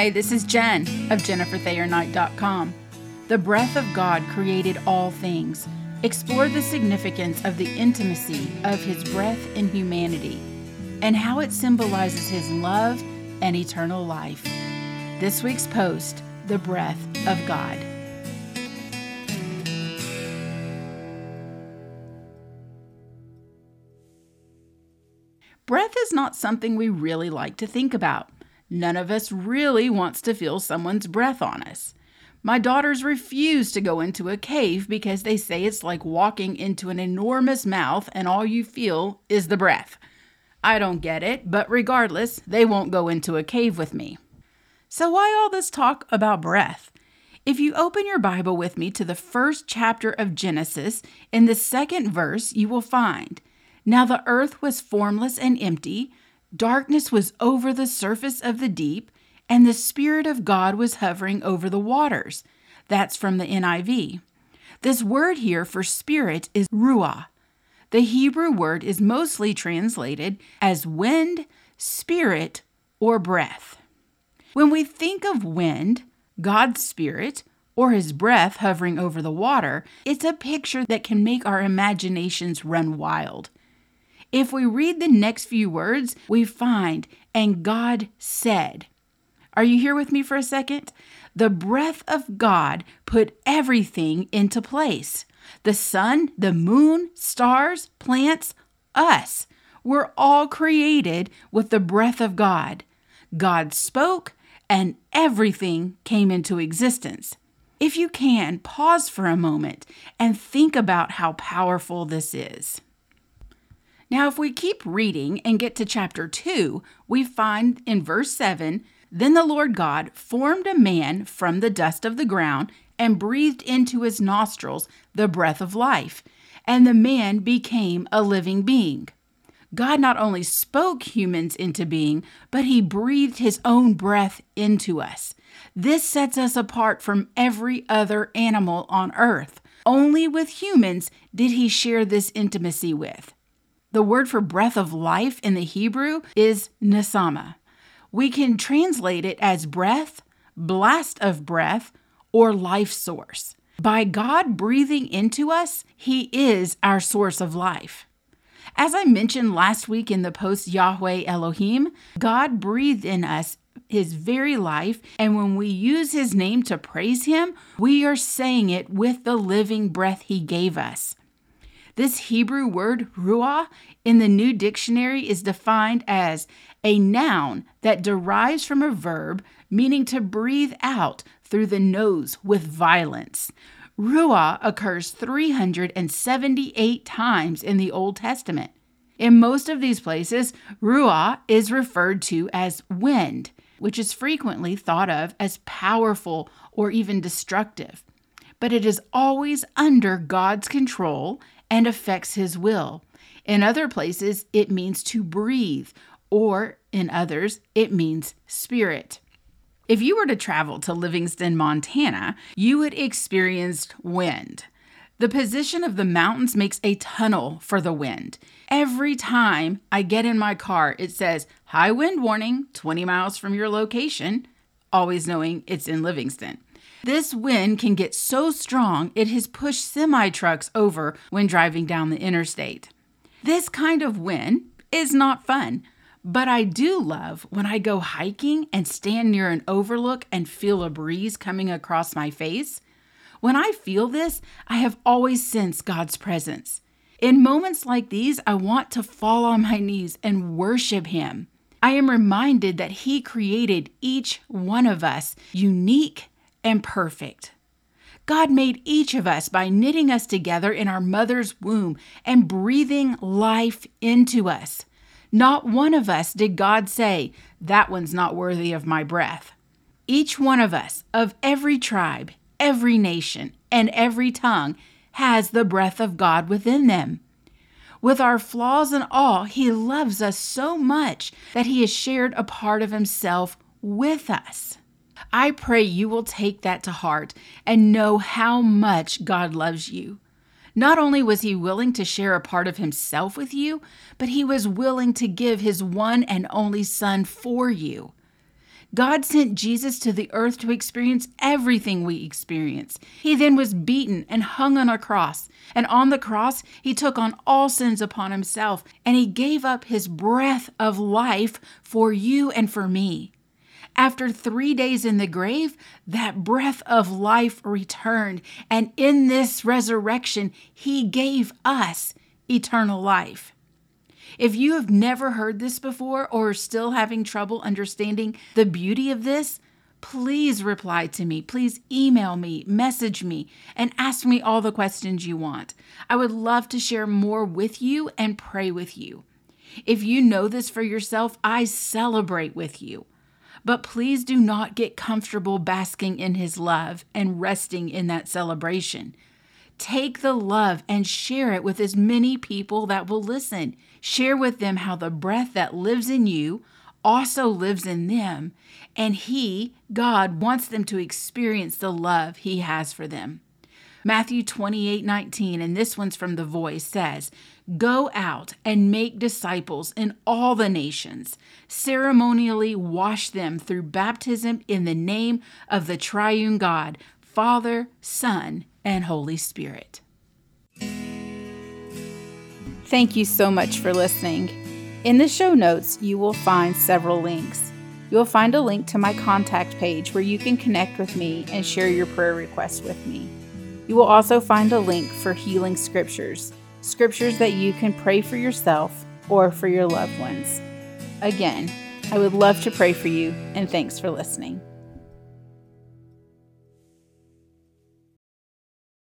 Hi, this is Jen of JenniferThayerKnight.com. The breath of God created all things. Explore the significance of the intimacy of His breath in humanity and how it symbolizes His love and eternal life. This week's post The Breath of God. Breath is not something we really like to think about. None of us really wants to feel someone's breath on us. My daughters refuse to go into a cave because they say it's like walking into an enormous mouth and all you feel is the breath. I don't get it, but regardless, they won't go into a cave with me. So, why all this talk about breath? If you open your Bible with me to the first chapter of Genesis, in the second verse, you will find Now the earth was formless and empty, darkness was over the surface of the deep, and the Spirit of God was hovering over the waters. That's from the NIV. This word here for spirit is ruah. The Hebrew word is mostly translated as wind, spirit, or breath. When we think of wind, God's spirit, or his breath hovering over the water, it's a picture that can make our imaginations run wild. If we read the next few words, we find, and God said. Are you here with me for a second? The breath of God put everything into place the sun, the moon, stars, plants, us. We're all created with the breath of God. God spoke, and everything came into existence. If you can, pause for a moment and think about how powerful this is. Now, if we keep reading and get to chapter 2, we find in verse 7 Then the Lord God formed a man from the dust of the ground and breathed into his nostrils the breath of life, and the man became a living being. God not only spoke humans into being, but he breathed his own breath into us. This sets us apart from every other animal on earth. Only with humans did he share this intimacy with. The word for breath of life in the Hebrew is neshamah. We can translate it as breath, blast of breath, or life source. By God breathing into us, He is our source of life. As I mentioned last week in the post Yahweh Elohim, God breathed in us his very life, and when we use his name to praise him, we are saying it with the living breath he gave us. This Hebrew word, ruah, in the New Dictionary is defined as a noun that derives from a verb meaning to breathe out through the nose with violence. Ruah occurs 378 times in the Old Testament. In most of these places, Ruah is referred to as wind, which is frequently thought of as powerful or even destructive. But it is always under God's control and affects his will. In other places, it means to breathe, or in others, it means spirit. If you were to travel to Livingston, Montana, you would experience wind. The position of the mountains makes a tunnel for the wind. Every time I get in my car, it says high wind warning 20 miles from your location, always knowing it's in Livingston. This wind can get so strong it has pushed semi trucks over when driving down the interstate. This kind of wind is not fun, but I do love when I go hiking and stand near an overlook and feel a breeze coming across my face. When I feel this, I have always sensed God's presence. In moments like these, I want to fall on my knees and worship Him. I am reminded that He created each one of us unique and perfect. God made each of us by knitting us together in our mother's womb and breathing life into us. Not one of us did God say, That one's not worthy of my breath. Each one of us, of every tribe, every nation, and every tongue, has the breath of God within them. With our flaws and all, He loves us so much that He has shared a part of Himself with us. I pray you will take that to heart and know how much God loves you. Not only was he willing to share a part of himself with you, but he was willing to give his one and only son for you. God sent Jesus to the earth to experience everything we experience. He then was beaten and hung on a cross. And on the cross, he took on all sins upon himself, and he gave up his breath of life for you and for me. After three days in the grave, that breath of life returned, and in this resurrection, he gave us eternal life. If you have never heard this before or are still having trouble understanding the beauty of this, please reply to me. Please email me, message me, and ask me all the questions you want. I would love to share more with you and pray with you. If you know this for yourself, I celebrate with you. But please do not get comfortable basking in His love and resting in that celebration. Take the love and share it with as many people that will listen. Share with them how the breath that lives in you also lives in them, and He, God, wants them to experience the love He has for them. Matthew 28 19, and this one's from the voice, says, Go out and make disciples in all the nations. Ceremonially wash them through baptism in the name of the triune God, Father, Son, and Holy Spirit. Thank you so much for listening. In the show notes, you will find several links. You will find a link to my contact page where you can connect with me and share your prayer requests with me. You will also find a link for healing scriptures, scriptures that you can pray for yourself or for your loved ones. Again, I would love to pray for you, and thanks for listening.